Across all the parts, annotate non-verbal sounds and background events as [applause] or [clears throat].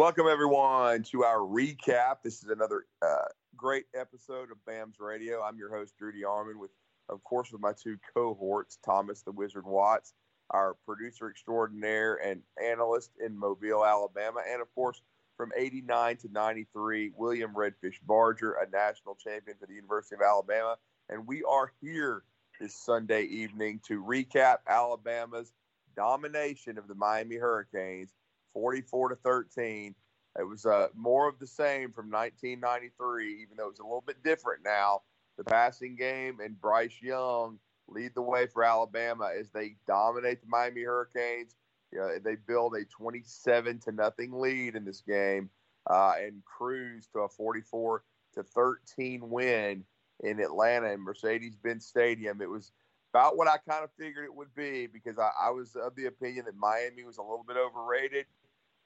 Welcome, everyone, to our recap. This is another uh, great episode of BAMS Radio. I'm your host, Drew DeArmond, with, of course, with my two cohorts, Thomas the Wizard Watts, our producer extraordinaire and analyst in Mobile, Alabama, and, of course, from 89 to 93, William Redfish Barger, a national champion for the University of Alabama. And we are here this Sunday evening to recap Alabama's domination of the Miami Hurricanes 44 to 13. It was uh, more of the same from 1993, even though it was a little bit different now. The passing game and Bryce Young lead the way for Alabama as they dominate the Miami Hurricanes. You know, they build a 27 to nothing lead in this game uh, and cruise to a 44 to 13 win in Atlanta in Mercedes-Benz Stadium. It was about what I kind of figured it would be because I, I was of the opinion that Miami was a little bit overrated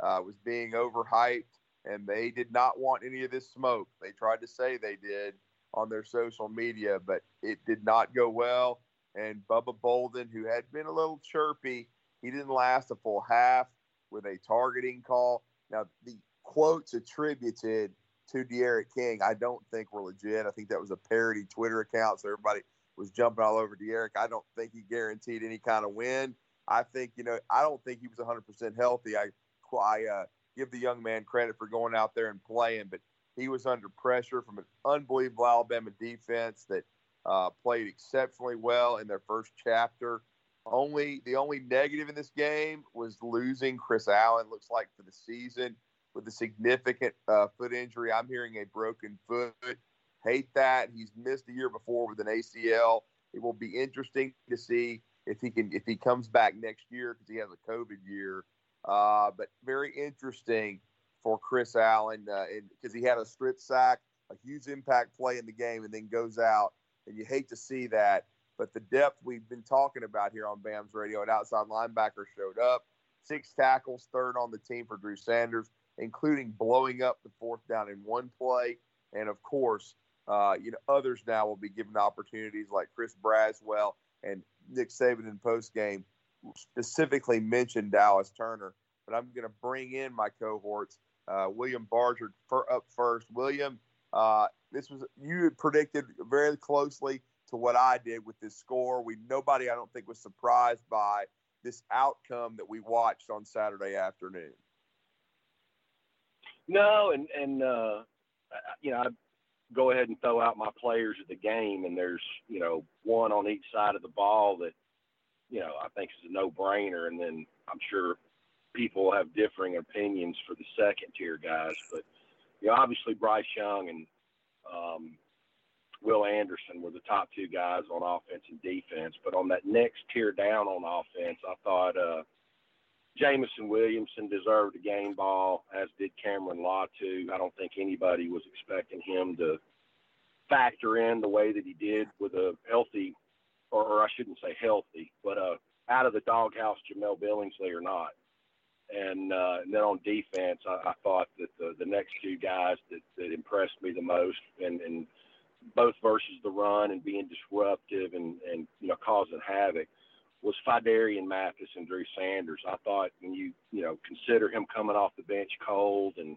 uh, was being overhyped, and they did not want any of this smoke. They tried to say they did on their social media, but it did not go well. And Bubba Bolden, who had been a little chirpy, he didn't last a full half with a targeting call. Now, the quotes attributed to D'Eriq King, I don't think were legit. I think that was a parody Twitter account, so everybody was jumping all over D'Eriq. I don't think he guaranteed any kind of win. I think, you know, I don't think he was 100% healthy. I I uh, give the young man credit for going out there and playing, but he was under pressure from an unbelievable Alabama defense that uh, played exceptionally well in their first chapter. Only the only negative in this game was losing Chris Allen. Looks like for the season with a significant uh, foot injury. I'm hearing a broken foot. Hate that he's missed a year before with an ACL. It will be interesting to see if he can if he comes back next year because he has a COVID year uh, but very interesting for Chris Allen because uh, he had a strip sack, a huge impact play in the game, and then goes out. And you hate to see that. But the depth we've been talking about here on BAMS radio, an outside linebacker showed up. Six tackles, third on the team for Drew Sanders, including blowing up the fourth down in one play. And of course, uh, you know, others now will be given opportunities like Chris Braswell and Nick Saban in post game specifically mentioned Dallas Turner, but I'm going to bring in my cohorts. Uh, William Barger for, up first. William, uh, this was you predicted very closely to what I did with this score. We nobody I don't think was surprised by this outcome that we watched on Saturday afternoon. No, and and uh, you know I go ahead and throw out my players of the game, and there's you know one on each side of the ball that you know, I think is a no-brainer. And then I'm sure people have differing opinions for the second tier guys, but you know, obviously Bryce Young and um, Will Anderson were the top two guys on offense and defense. But on that next tier down on offense, I thought uh, Jameson Williamson deserved a game ball, as did Cameron Latu. I don't think anybody was expecting him to factor in the way that he did with a healthy or, or I shouldn't say healthy, but uh, out of the doghouse, Jahleel Billingsley or not. And, uh, and then on defense, I, I thought that the, the next two guys that, that impressed me the most, and, and both versus the run and being disruptive and, and you know causing havoc, was Phidarian Mathis and Drew Sanders. I thought when you you know consider him coming off the bench cold and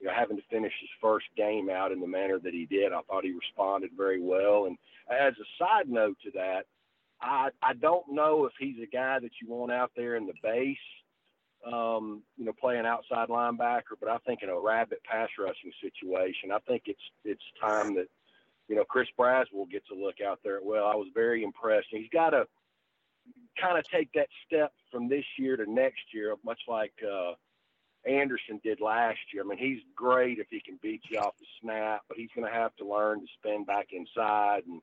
you know having to finish his first game out in the manner that he did, I thought he responded very well. And as a side note to that, I I don't know if he's a guy that you want out there in the base, um, you know, playing outside linebacker. But I think in a rabbit pass rushing situation, I think it's it's time that you know Chris Braswell gets a look out there. Well, I was very impressed. He's got to kind of take that step from this year to next year, much like uh, Anderson did last year. I mean, he's great if he can beat you off the snap, but he's going to have to learn to spin back inside and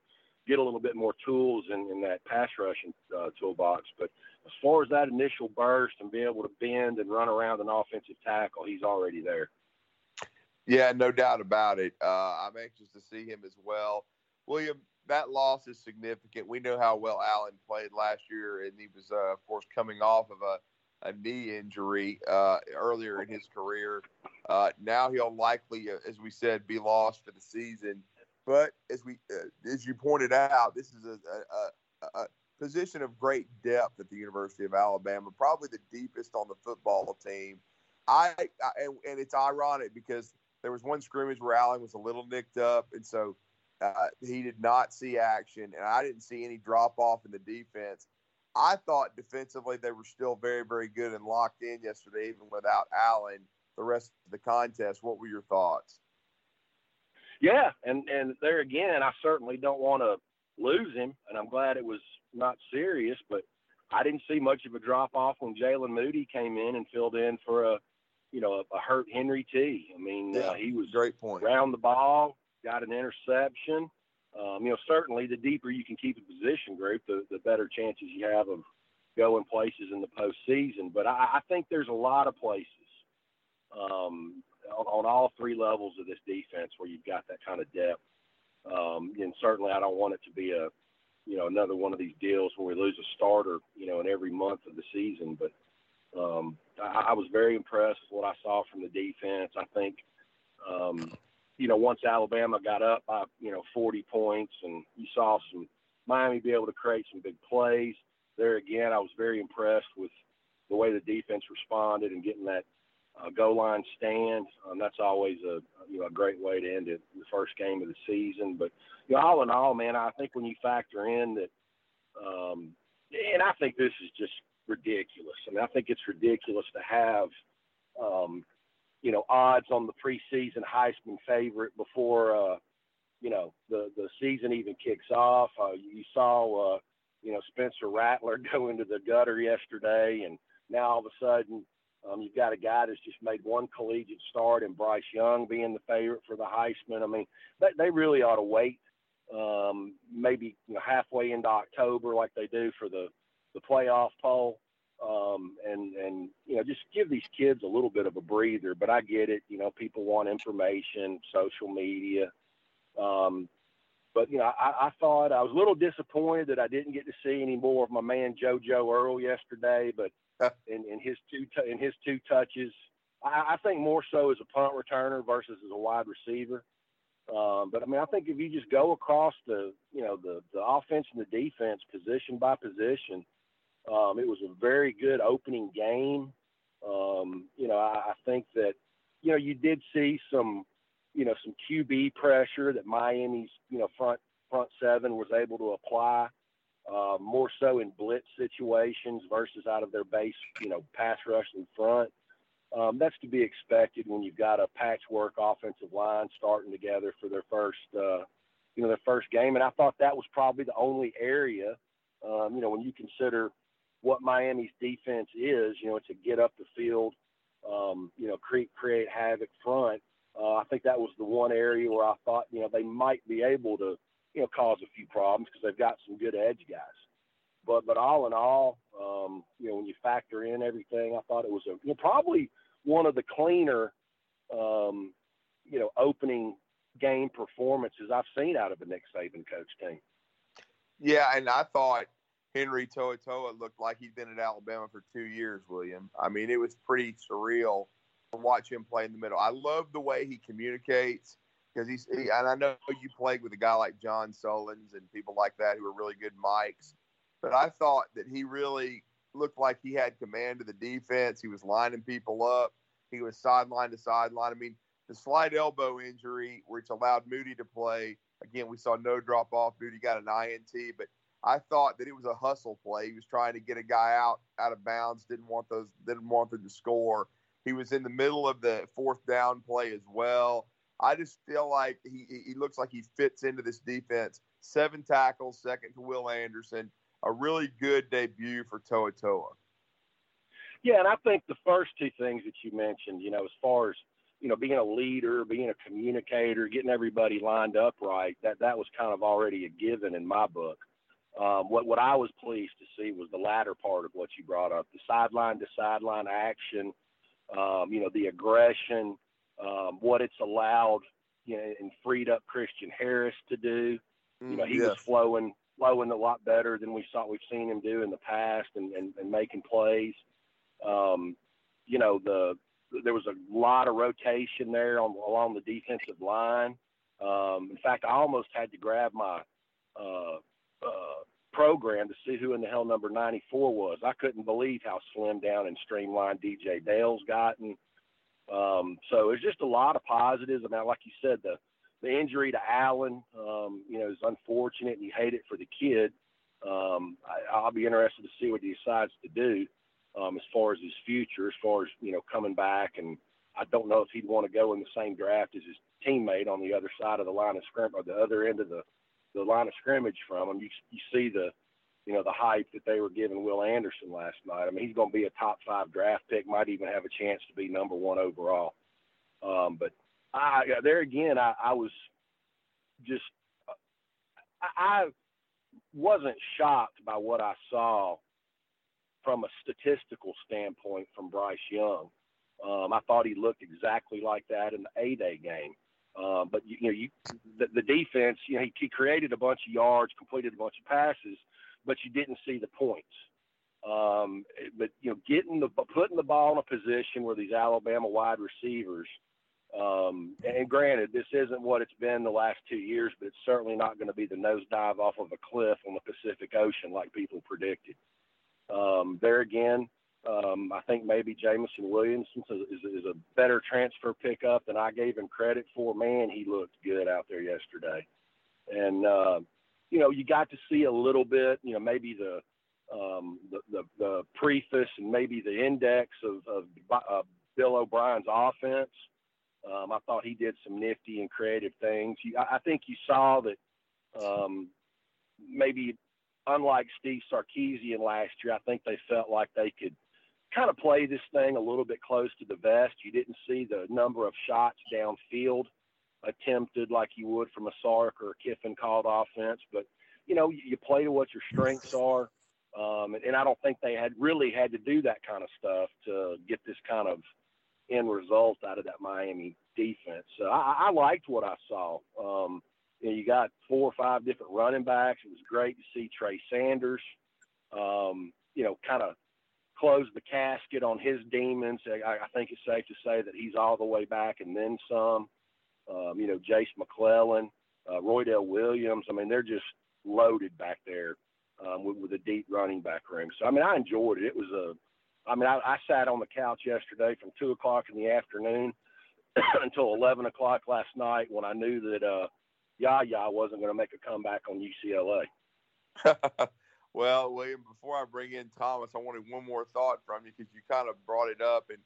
get a little bit more tools in, in that pass rushing uh, toolbox. But as far as that initial burst and be able to bend and run around an offensive tackle, he's already there. Yeah, no doubt about it. Uh, I'm anxious to see him as well. William, that loss is significant. We know how well Allen played last year, and he was, uh, of course, coming off of a, a knee injury uh, earlier in his career. Uh, now he'll likely, uh, as we said, be lost for the season. But as we, uh, as you pointed out, this is a, a, a, position of great depth at the University of Alabama, probably the deepest on the football team. I, I and, and, it's ironic because there was one scrimmage where Allen was a little nicked up, and so uh, he did not see action, and I didn't see any drop off in the defense. I thought defensively they were still very, very good and locked in yesterday, even without Allen. The rest of the contest, what were your thoughts? Yeah, and and there again, I certainly don't want to lose him, and I'm glad it was not serious, but I didn't see much of a drop off when Jaylen Moody came in and filled in for a, you know, a, a hurt Henry T. I mean, uh, yeah, uh, he was great point around the ball, got an interception. Um, you know, certainly the deeper you can keep a position group, the, the better chances you have of going places in the postseason. But I, I think there's a lot of places um, on, on all three levels of this defense where you've got that kind of depth. Um, and certainly, I don't want it to be a, you know, another one of these deals where we lose a starter, you know, in every month of the season. But um, I, I was very impressed with what I saw from the defense. I think, um, you know, once Alabama got up by, you know, 40 points, and you saw some Miami be able to create some big plays. There again, I was very impressed with the way the defense responded and getting that uh, goal line stand. Um, that's always a you know a great way to end it, the first game of the season. But you know, all in all, man, I think when you factor in that, um, and I think this is just ridiculous. I mean, I think it's ridiculous to have, um, you know, odds on the preseason Heisman favorite before, uh, you know, the the season even kicks off. Uh, you saw, uh, you know, Spencer Rattler [laughs] go into the gutter yesterday, and now all of a sudden um, you've got a guy that's just made one collegiate start, and Bryce Young being the favorite for the Heisman. I mean, they, they really ought to wait, um, maybe you know, halfway into October, like they do for the the playoff poll, um, and and you know just give these kids a little bit of a breather. But I get it. You know, people want information, social media. Um, but you know, I, I thought I was a little disappointed that I didn't get to see any more of my man JoJo Earle yesterday, but [laughs] in, in his two t- in his two touches. I, I think more so as a punt returner versus as a wide receiver. Um, but I mean, I think if you just go across the you know the the offense and the defense position by position, um, it was a very good opening game. Um, you know, I, I think that you know you did see some you know some QB pressure that Miami's you know front front seven was able to apply uh, more so in blitz situations versus out of their base, you know, pass rush in front. Um, that's to be expected when you've got a patchwork offensive line starting together for their first, uh, you know, their first game. And I thought that was probably the only area, um, you know, when you consider what Miami's defense is, you know, to get up the field, um, you know, create create havoc front. Uh, I think that was the one area where I thought, you know, they might be able to you know, cause a few problems because they've got some good edge guys. But but all in all, um, you know, when you factor in everything, I thought it was a you know, probably one of the cleaner, um, you know, opening game performances I've seen out of a Nick Saban coach team. Yeah, and I thought Henry To'oTo'o looked like he'd been at Alabama for two years, William. I mean, it was pretty surreal to watch him play in the middle. I love the way he communicates because he's he, and I know you played with a guy like John Sullins and people like that who are really good mics, but I thought that he really looked like he had command of the defense. He was lining people up. He was sideline to sideline. I mean, the slight elbow injury, which allowed Moody to play. Again, we saw no drop off. Moody got an INT, but I thought that it was a hustle play. He was trying to get a guy out out of bounds. Didn't want those. Didn't want them to score. He was in the middle of the fourth down play as well. I just feel like he he looks like he fits into this defense. Seven tackles, second to Will Anderson. A really good debut for To'oTo'o. Yeah, and I think the first two things that you mentioned, you know, as far as you know, being a leader, being a communicator, getting everybody lined up right, that that was kind of already a given in my book. Um, what what I was pleased to see was the latter part of what you brought up, the sideline to sideline action, um, you know, the aggression, um, what it's allowed, you know, and freed up Christian Harris to do. you know, he mm, yes. was flowing flowing a lot better than we saw we've seen him do in the past and, and, and making plays. Um, you know, the there was a lot of rotation there on along the defensive line. Um, in fact, I almost had to grab my uh, uh, program to see who in the hell number 94 was. I couldn't believe how slim down and streamlined DJ Dale's gotten. Um, so it's just a lot of positives. I mean, like you said, the the injury to Allen, um, you know, is unfortunate, and you hate it for the kid. Um, I, will be interested to see what he decides to do um, as far as his future, as far as you know, coming back. And I don't know if he'd want to go in the same draft as his teammate on the other side of the line of scrimmage, or the other end of the the line of scrimmage from him. You you see the you know the hype that they were giving Will Anderson last night. I mean, he's going to be a top five draft pick, might even have a chance to be number one overall. Um, but I there again, I, I was just I, wasn't shocked by what I saw from a statistical standpoint from Bryce Young. Um, I thought he looked exactly like that in the A Day game. Uh, but you, you, know, you the, the, defense, you know, he, he, created a bunch of yards, completed a bunch of passes, but you didn't see the points. Um, but you know, getting the putting the ball in a position where these Alabama wide receivers um, and granted, this isn't what it's been the last two years, but it's certainly not going to be the nosedive off of a cliff on the Pacific Ocean like people predicted. Um, there again, um, I think maybe Jameson Williamson is, is, a better transfer pickup than I gave him credit for. Man, he looked good out there yesterday. And, uh, you know, you got to see a little bit, you know, maybe the, um, the, the, the, preface and maybe the index of, of uh, Bill O'Brien's offense. Um, I thought he did some nifty and creative things. I, I think you saw that um, maybe unlike Steve Sarkisian last year, I think they felt like they could kind of play this thing a little bit close to the vest. You didn't see the number of shots downfield attempted like you would from a Sark or a Kiffin called offense, but you know you, you play to what your strengths are. Um, and, and I don't think they had really had to do that kind of stuff to get this kind of end result out of that Miami defense. So I, I liked what I saw. Um, you, know, you got four or five different running backs. It was great to see Trey Sanders, um, you know, kind of close the casket on his demons. I, I, think it's safe to say that he's all the way back and then some. Um, you know, Jace McClellan, uh, Roydell Williams. I mean, they're just loaded back there um, with, with a deep running back room. So I mean, I enjoyed it. It was a I mean, I, I sat on the couch yesterday from two o'clock in the afternoon [clears throat] until eleven o'clock last night when I knew that uh, Yaya wasn't going to make a comeback on UCLA. [laughs] well, William, before I bring in Thomas, I wanted one more thought from you because you kind of brought it up, and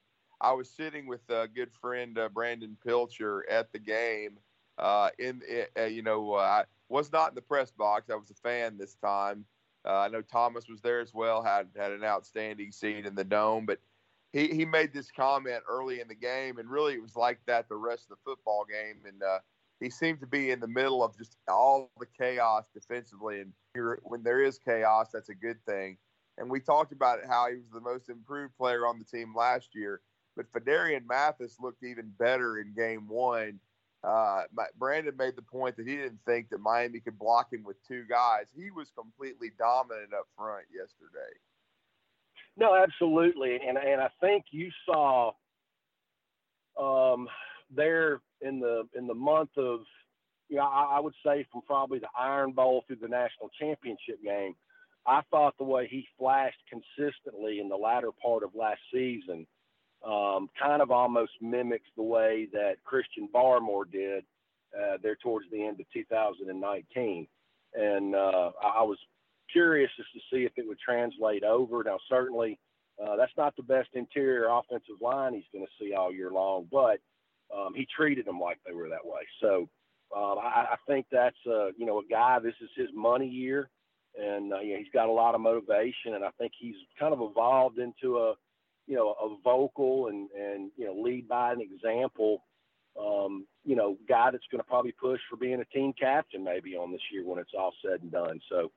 I was sitting with a good friend uh, Brandon Pilcher at the game. Uh, in uh, you know, I was not in the press box. I was a fan this time, uh, I know Thomas was there as well, had had an outstanding seat in the dome, but he, he made this comment early in the game, and really it was like that the rest of the football game. And uh, he seemed to be in the middle of just all the chaos defensively. And when there is chaos, that's a good thing. And we talked about how he was the most improved player on the team last year. But Phidarian Mathis looked even better in game one uh, Brandon made the point that he didn't think that Miami could block him with two guys. He was completely dominant up front yesterday. No, absolutely, and and I think you saw um, there in the in the month of you know I, I would say from probably the Iron Bowl through the national championship game. I thought the way he flashed consistently in the latter part of last season um, kind of almost mimics the way that Christian Barmore did uh, there towards the end of 2019. And uh, I was curious just to see if it would translate over. Now, certainly, uh, that's not the best interior offensive line he's going to see all year long, but um, he treated them like they were that way. So um, I, I think that's uh, you know a guy. This is his money year, and uh, you know, he's got a lot of motivation, and I think he's kind of evolved into a you know, a vocal and, and, you know, lead by an example, um, you know, guy that's going to probably push for being a team captain maybe on this year when it's all said and done. So,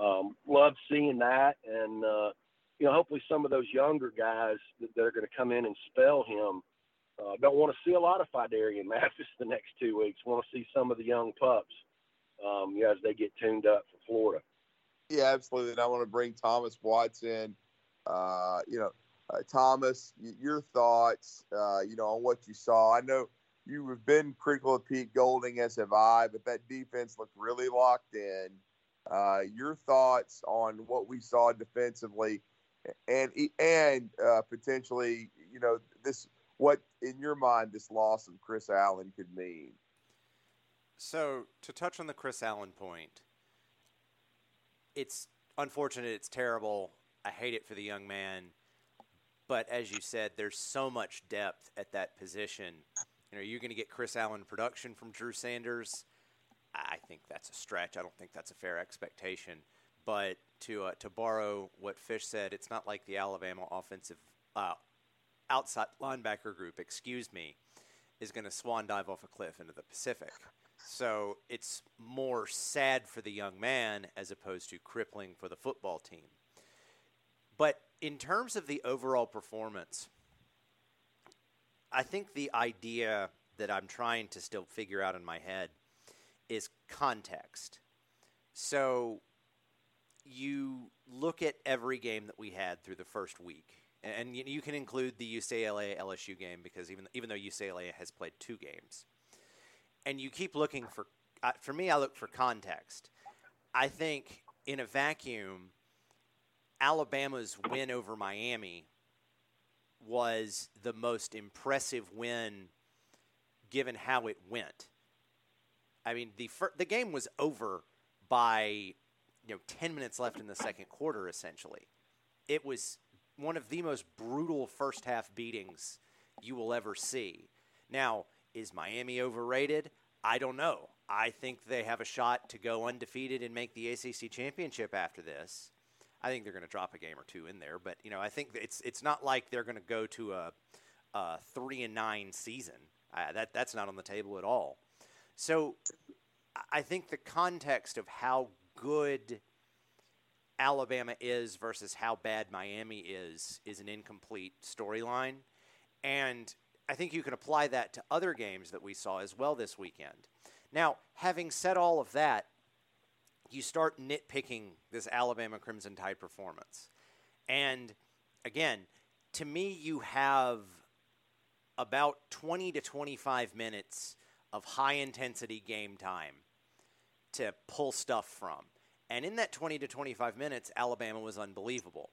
um, love seeing that. And, uh, you know, hopefully some of those younger guys that, that are going to come in and spell him uh, don't want to see a lot of Phidarian [laughs] Mathis the next two weeks. Want to see some of the young pups, um, you know, as they get tuned up for Florida. Yeah, absolutely. And I want to bring Thomas Watson. Uh, you know, Thomas, your thoughts, uh, you know, on what you saw. I know you have been critical of Pete Golding, as have I, but that defense looked really locked in. Uh, your thoughts on what we saw defensively, and and uh, potentially, you know, this what in your mind this loss of Chris Allen could mean. So to touch on the Chris Allen point, it's unfortunate. It's terrible. I hate it for the young man. But as you said, there's so much depth at that position. You know, you're going to get Chris Allen production from Drew Sanders. I think that's a stretch. I don't think that's a fair expectation. But to uh, to borrow what Fish said, it's not like the Alabama offensive uh, outside linebacker group, excuse me, is going to swan dive off a cliff into the Pacific. So it's more sad for the young man as opposed to crippling for the football team. But in terms of the overall performance, I think the idea that I'm trying to still figure out in my head is context. So you look at every game that we had through the first week, and you can include the UCLA LSU game because even even though UCLA has played two games, and you keep looking for uh, for me, I look for context. I think in a vacuum, Alabama's win over Miami was the most impressive win given how it went. I mean, the fir- the game was over by you know 10 minutes left in the second quarter essentially. It was one of the most brutal first half beatings you will ever see. Now, is Miami overrated? I don't know. I think they have a shot to go undefeated and make the ACC championship after this. I think they're going to drop a game or two in there, but you know, I think it's it's not like they're going to go to a, a three and nine season. Uh, that that's not on the table at all. So, I think the context of how good Alabama is versus how bad Miami is is an incomplete storyline, and I think you can apply that to other games that we saw as well this weekend. Now, having said all of that, you start nitpicking this Alabama Crimson Tide performance. And again, to me, you have about 20 to 25 minutes of high intensity game time to pull stuff from. And in that 20 to 25 minutes, Alabama was unbelievable.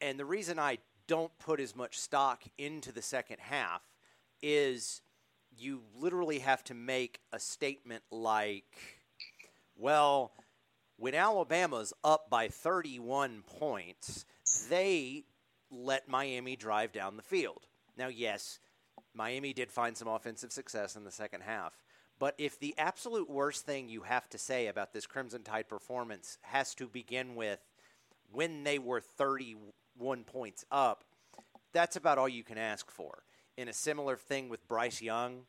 And the reason I don't put as much stock into the second half is you literally have to make a statement like, well, when Alabama's up by 31 points, they let Miami drive down the field. Now, yes, Miami did find some offensive success in the second half. But if the absolute worst thing you have to say about this Crimson Tide performance has to begin with when they were 31 points up, that's about all you can ask for. In a similar thing with Bryce Young,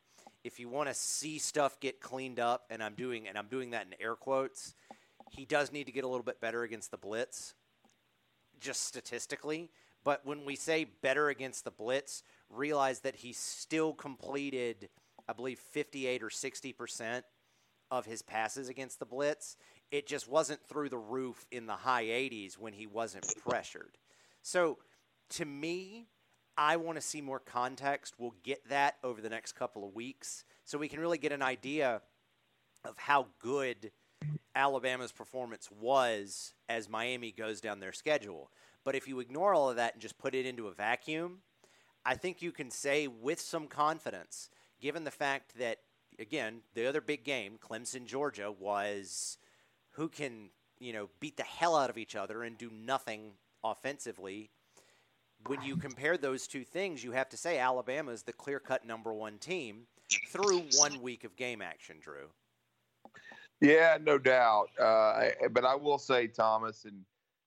if you want to see stuff get cleaned up, and I'm doing and I'm doing that in air quotes, he does need to get a little bit better against the blitz, just statistically. But when we say better against the blitz, realize that he still completed, I believe, 58 or 60 percent of his passes against the blitz. It just wasn't through the roof in the high 80s when he wasn't pressured. So, to me, I want to see more context. We'll get that over the next couple of weeks so we can really get an idea of how good Alabama's performance was as Miami goes down their schedule. But if you ignore all of that and just put it into a vacuum, I think you can say with some confidence, given the fact that, again, the other big game, Clemson, Georgia, was who can, you know, beat the hell out of each other and do nothing offensively when you compare those two things, you have to say Alabama is the clear cut number one team through one week of game action, Drew. Yeah, no doubt. Uh, but I will say, Thomas, and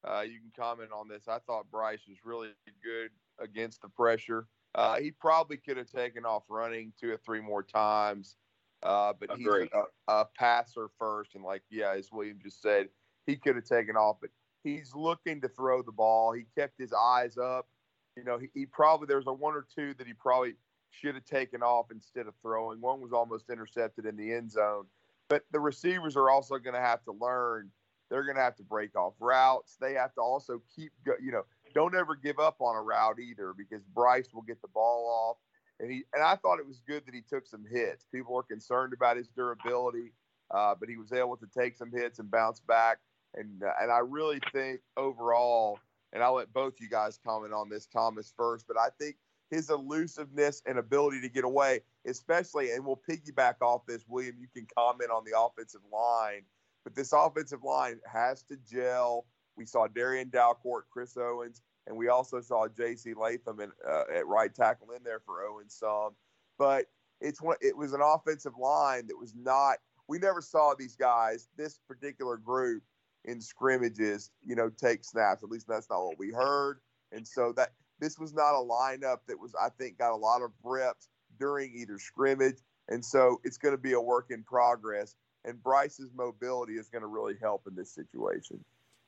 uh, you can comment on this. I thought Bryce was really good against the pressure. Uh, he probably could have taken off running two or three more times, uh, but he's a, a, passer first. And, like, yeah, as William just said, he could have taken off, but he's looking to throw the ball. He kept his eyes up. You know, he, he probably there's a one or two that he probably should have taken off instead of throwing. One was almost intercepted in the end zone. But the receivers are also going to have to learn. They're going to have to break off routes. They have to also keep, go, you know, don't ever give up on a route either because Bryce will get the ball off. And he and I thought it was good that he took some hits. People were concerned about his durability, uh, but he was able to take some hits and bounce back. And uh, and I really think overall and I'll let both you guys comment on this, Thomas first, but I think his elusiveness and ability to get away, especially, and we'll piggyback off this, William. You can comment on the offensive line, but this offensive line has to gel. We saw Darrian Dalcourt, Chris Owens, and we also saw J.C. Latham in, uh, at right tackle in there for Owens some. But it's it was an offensive line that was not. We never saw these guys, this particular group, in scrimmages, you know, take snaps. At least that's not what we heard. And so that this was not a lineup that was, I think, got a lot of reps during either scrimmage. And so it's going to be a work in progress. And Bryce's mobility is going to really help in this situation.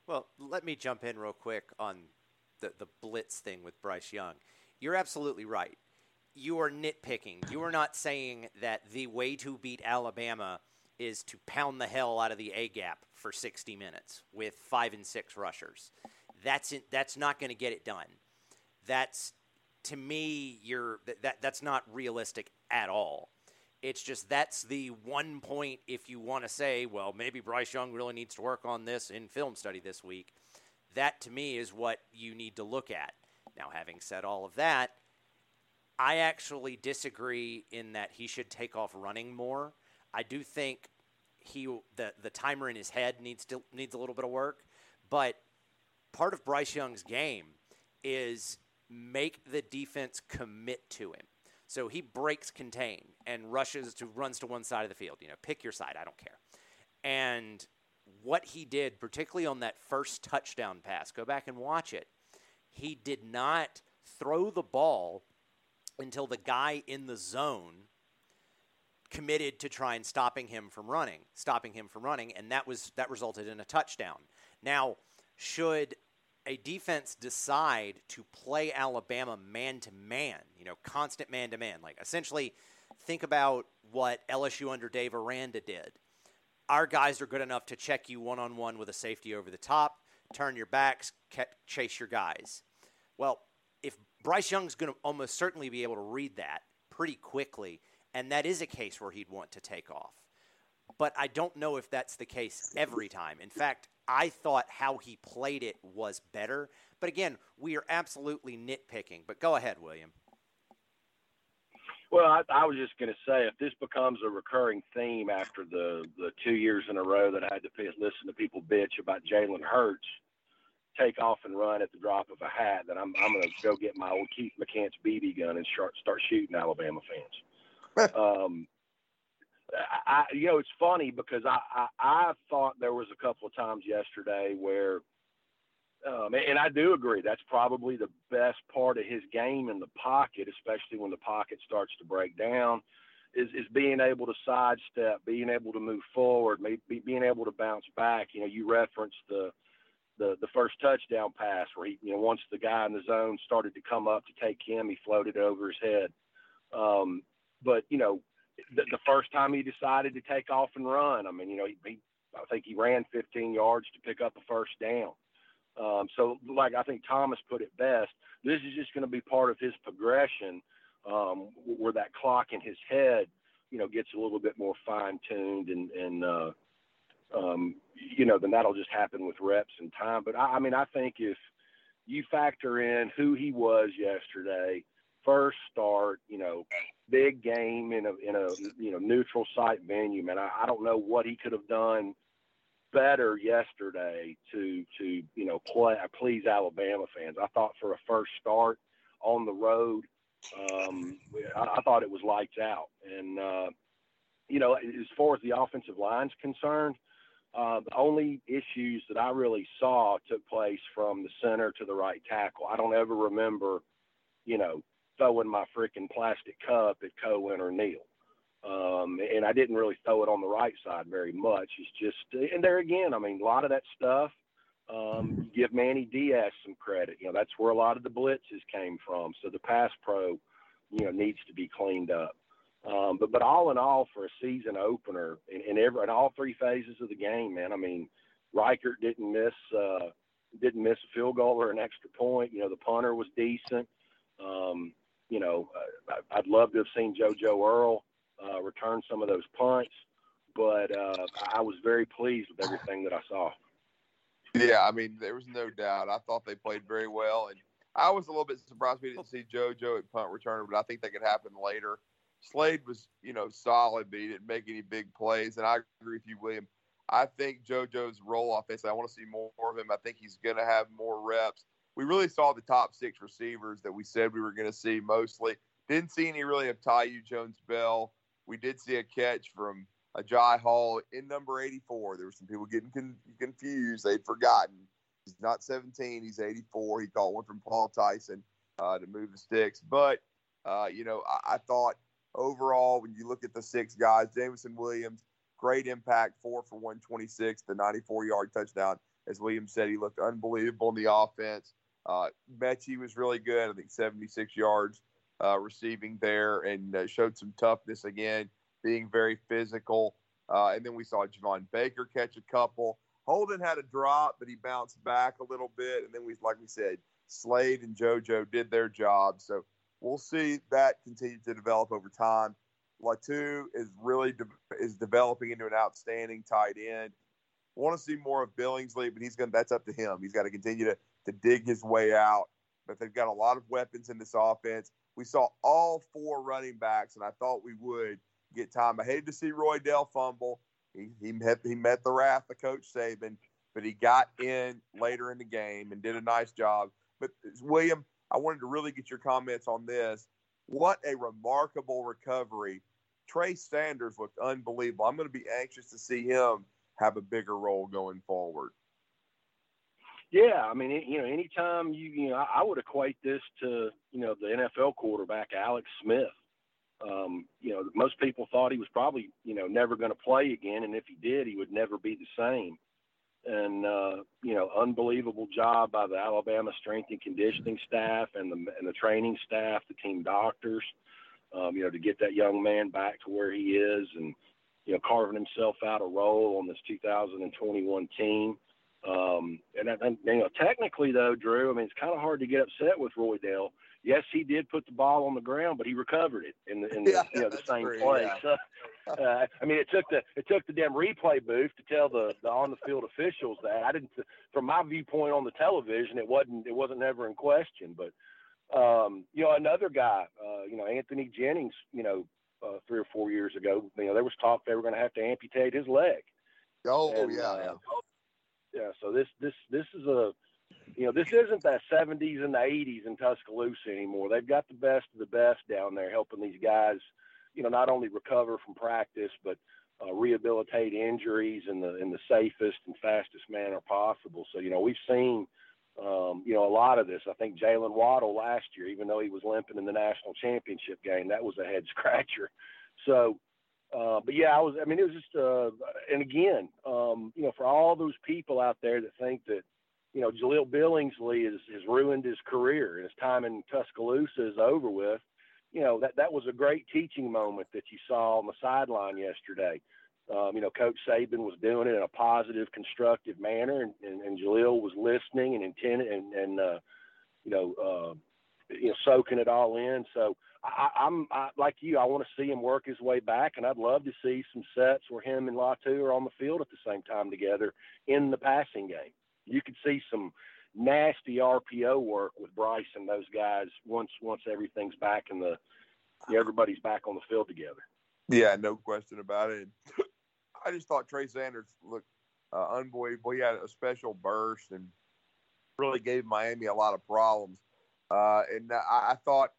Well, let me jump in real quick on the, the blitz thing with Bryce Young. You're absolutely right. You are nitpicking. You are not saying that the way to beat Alabama is to pound the hell out of the A gap for 60 minutes with five and six rushers. That's it, that's not going to get it done that's to me you're that that's not realistic at all. It's just that's the one point if you want to say, well, maybe Bryce Young really needs to work on this in film study this week. That to me is what you need to look at. Now, having said all of that, I actually disagree in that he should take off running more. I do think he the the timer in his head needs to needs a little bit of work, but part of Bryce Young's game is make the defense commit to him. So he breaks contain and rushes to runs to one side of the field. You know, pick your side. I don't care. And what he did, particularly on that first touchdown pass, go back and watch it. He did not throw the ball until the guy in the zone committed to try and stopping him from running, stopping him from running, and that was that resulted in a touchdown. Now, should a defense decide to play Alabama man to man, you know, constant man to man, like essentially think about what LSU under Dave Aranda did. Our guys are good enough to check you one on one with a safety over the top, turn your backs, chase your guys. Well, if Bryce Young's going to almost certainly be able to read that pretty quickly, and that is a case where he'd want to take off. But I don't know if that's the case every time. In fact, I thought how he played it was better. But again, we are absolutely nitpicking. But go ahead, William. Well, I, I was just going to say, if this becomes a recurring theme after the the two years in a row that I had to listen to people bitch about Jalen Hurts take off and run at the drop of a hat, then I'm I'm going to go get my old Keith McCants BB gun and start start shooting Alabama fans. [laughs] um, I, you know, it's funny because I, I, I thought there was a couple of times yesterday where, um, and I do agree that's probably the best part of his game in the pocket, especially when the pocket starts to break down, is is being able to sidestep, being able to move forward, maybe being able to bounce back. You know, you referenced the the the first touchdown pass where he, you know, once the guy in the zone started to come up to take him, he floated over his head. Um, but you know, the, the first time he decided to take off and run. I mean, you know, he, he I think he ran 15 yards to pick up a first down. Um, so, like I think Thomas put it best, this is just going to be part of his progression, um, where that clock in his head, you know, gets a little bit more fine tuned, and and uh, um, you know, then that'll just happen with reps and time. But I, I mean, I think if you factor in who he was yesterday, first start, you know, big game in a in a you know neutral site venue, man. I, I don't know what he could have done better yesterday to to you know play please Alabama fans. I thought for a first start on the road, um, I, I thought it was lights out. And uh, you know, as far as the offensive line's concerned, uh, the only issues that I really saw took place from the center to the right tackle. I don't ever remember, you know, throwing my freaking plastic cup at Cohen or Neal. Um, and I didn't really throw it on the right side very much. It's just, and there again, I mean, a lot of that stuff, um, give Manny Diaz some credit. You know, that's where a lot of the blitzes came from. So the pass pro, you know, needs to be cleaned up. Um, but but all in all, for a season opener in, in every in all three phases of the game, man, I mean, Reichard didn't miss uh, didn't miss a field goal or an extra point. You know, the punter was decent. Um, you know, uh, I'd love to have seen JoJo Earle uh, return some of those punts, but uh, I was very pleased with everything that I saw. Yeah, I mean, there was no doubt. I thought they played very well, and I was a little bit surprised we didn't see JoJo at punt returner, but I think that could happen later. Slade was, you know, solid, but he didn't make any big plays. And I agree with you, William. I think JoJo's role offensively, I want to see more of him. I think he's going to have more reps. We really saw the top six receivers that we said we were going to see mostly. Didn't see any really of Thaiu Jones Bell. We did see a catch from Agiye Hall in number 84. There were some people getting con- confused. They'd forgotten. He's not 17. He's 84. He caught one from Paul Tyson uh, to move the sticks. But, uh, you know, I-, I thought overall, when you look at the six guys, Jameson Williams, great impact, four for 126, the 94 yard touchdown. As Williams said, he looked unbelievable in the offense. Uh, Metchie was really good. I think 76 yards uh, receiving there and uh, showed some toughness again, being very physical. Uh, and then we saw Javon Baker catch a couple. Holden had a drop, but he bounced back a little bit. And then we, like we said, Slade and JoJo did their job. So we'll see that continue to develop over time. Latu is really de- is developing into an outstanding tight end. Want to see more of Billingsley, but he's going. To That's up to him. He's got to continue to to dig his way out. But they've got a lot of weapons in this offense. We saw all four running backs, and I thought we would get time. I hated to see Roydell fumble. He, he, met, he met the wrath of Coach Saban, but he got in later in the game and did a nice job. But William, I wanted to really get your comments on this. What a remarkable recovery. Trey Sanders looked unbelievable. I'm going to be anxious to see him have a bigger role going forward. Yeah, I mean, you know, anytime you, you know, I would equate this to, you know, the NFL quarterback Alex Smith. Um, you know, most people thought he was probably, you know, never going to play again, and if he did, he would never be the same. And uh, you know, unbelievable job by the Alabama strength and conditioning staff and the and the training staff, the team doctors. Um, you know, to get that young man back to where he is, and you know, carving himself out a role on this 2021 team. Um, and, and you know, technically though, Drew, I mean, it's kind of hard to get upset with Roydell. Yes, he did put the ball on the ground, but he recovered it in the, in the [laughs] yeah, you know the same true, play. Yeah. So, uh, I mean, it took the it took the damn replay booth to tell the, the on the field officials that I didn't. From my viewpoint on the television, it wasn't it wasn't ever in question. But um, you know, another guy, uh, you know, Anthony Jennings, you know, uh, three or four years ago, you know, there was talk they were going to have to amputate his leg. Oh and, yeah, uh, yeah. So this this this is a you know this isn't that 70s and the 80s in Tuscaloosa anymore. They've got the best of the best down there helping these guys, you know, not only recover from practice but uh, rehabilitate injuries in the in the safest and fastest manner possible. So you know we've seen. Um, you know, a lot of this. I think Jaylen Waddle last year, even though he was limping in the national championship game, that was a head scratcher. So, uh, but yeah, I was. I mean, it was just. Uh, and again, um, you know, for all those people out there that think that, you know, Jahleel Billingsley has, has ruined his career and his time in Tuscaloosa is over with. You know, that that was a great teaching moment that you saw on the sideline yesterday. Um, you know, Coach Saban was doing it in a positive, constructive manner, and, and, and Jahleel was listening and intended and, and uh, you know, uh, you know, soaking it all in. So I, am like you. I want to see him work his way back, and I'd love to see some sets where him and Latu are on the field at the same time together in the passing game. You could see some nasty RPO work with Bryce and those guys once once everything's back in the everybody's back on the field together. Yeah, no question about it. [laughs] I just thought Trey Sanders looked uh, unbelievable. He had a special burst and really gave Miami a lot of problems. Uh, and I, I thought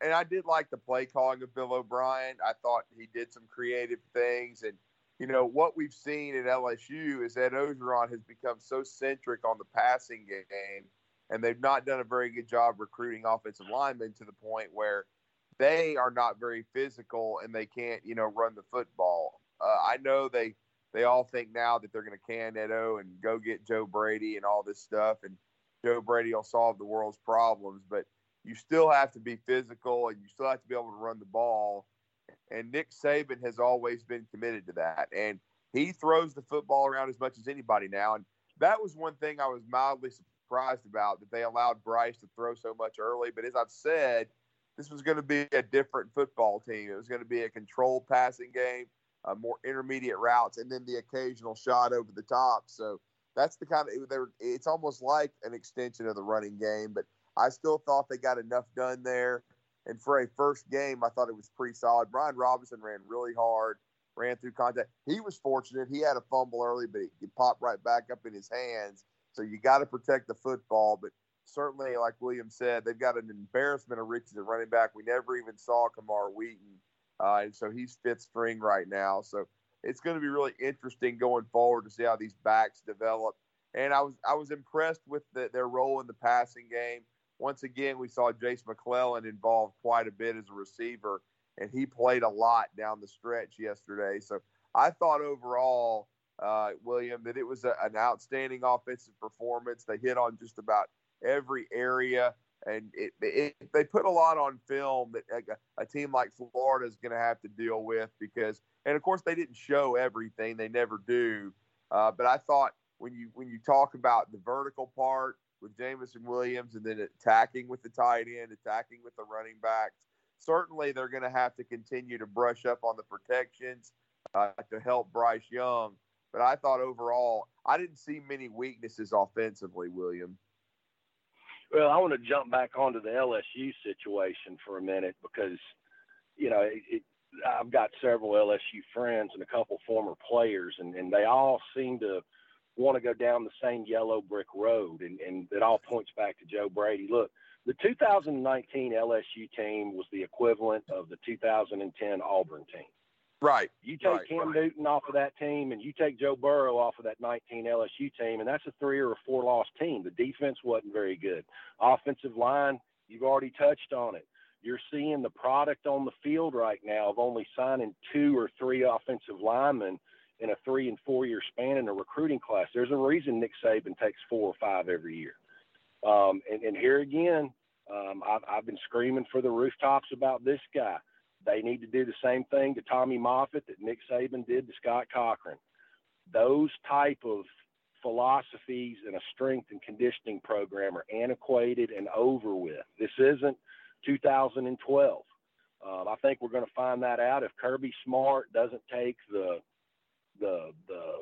and I did like the play calling of Bill O'Brien. I thought he did some creative things. And, you know, what we've seen at LSU is that Orgeron has become so centric on the passing game, and they've not done a very good job recruiting offensive linemen to the point where they are not very physical and they can't, you know, run the football. Uh, I know they they all think now that they're going to can Edo and go get Joe Brady and all this stuff, and Joe Brady will solve the world's problems, but – you still have to be physical and you still have to be able to run the ball. And Nick Saban has always been committed to that. And he throws the football around as much as anybody now. And that was one thing I was mildly surprised about that they allowed Bryce to throw so much early. But as I've said, this was going to be a different football team. It was going to be a controlled passing game, uh, more intermediate routes, and then the occasional shot over the top. So that's the kind of it's almost like an extension of the running game. But I still thought they got enough done there. And for a first game, I thought it was pretty solid. Brian Robinson ran really hard, ran through contact. He was fortunate. He had a fumble early, but it popped right back up in his hands. So you got to protect the football. But certainly, like William said, they've got an embarrassment of riches at running back. We never even saw Camar Wheaton. Uh, and so he's fifth string right now. So it's going to be really interesting going forward to see how these backs develop. And I was I was impressed with the, their role in the passing game. Once again, we saw Jase McClellan involved quite a bit as a receiver, and he played a lot down the stretch yesterday. So I thought overall, uh, William, that it was a, an outstanding offensive performance. They hit on just about every area, and it, it, they put a lot on film that a, a team like Florida is going to have to deal with because, and of course, they didn't show everything. They never do. Uh, but I thought when you when you talk about the vertical part with Jameson Williams and then attacking with the tight end, attacking with the running backs. Certainly, they're going to have to continue to brush up on the protections uh, to help Bryce Young. But I thought overall, I didn't see many weaknesses offensively, William. Well, I want to jump back onto the LSU situation for a minute because, you know, it, it, I've got several LSU friends and a couple former players, and, and they all seem to – want to go down the same yellow brick road. And, and it all points back to Joe Brady. Look, the 2019 LSU team was the equivalent of the 2010 Auburn team. Right. You take right, Cam right. Newton off of that team and you take Joe Burrow off of that 19 LSU team, and that's a three or a four loss team. The defense wasn't very good. Offensive line, you've already touched on it. You're seeing the product on the field right now of only signing two or three offensive linemen – in a three and four year span in a recruiting class. There's a reason Nick Saban takes four or five every year. Um, and, and, here again, um, I've, I've, been screaming for the rooftops about this guy. They need to do the same thing to Tommy Moffitt that Nick Saban did to Scott Cochran. Those type of philosophies in a strength and conditioning program are antiquated and over with. This isn't 2012. Um, I think we're going to find that out if Kirby Smart doesn't take the the the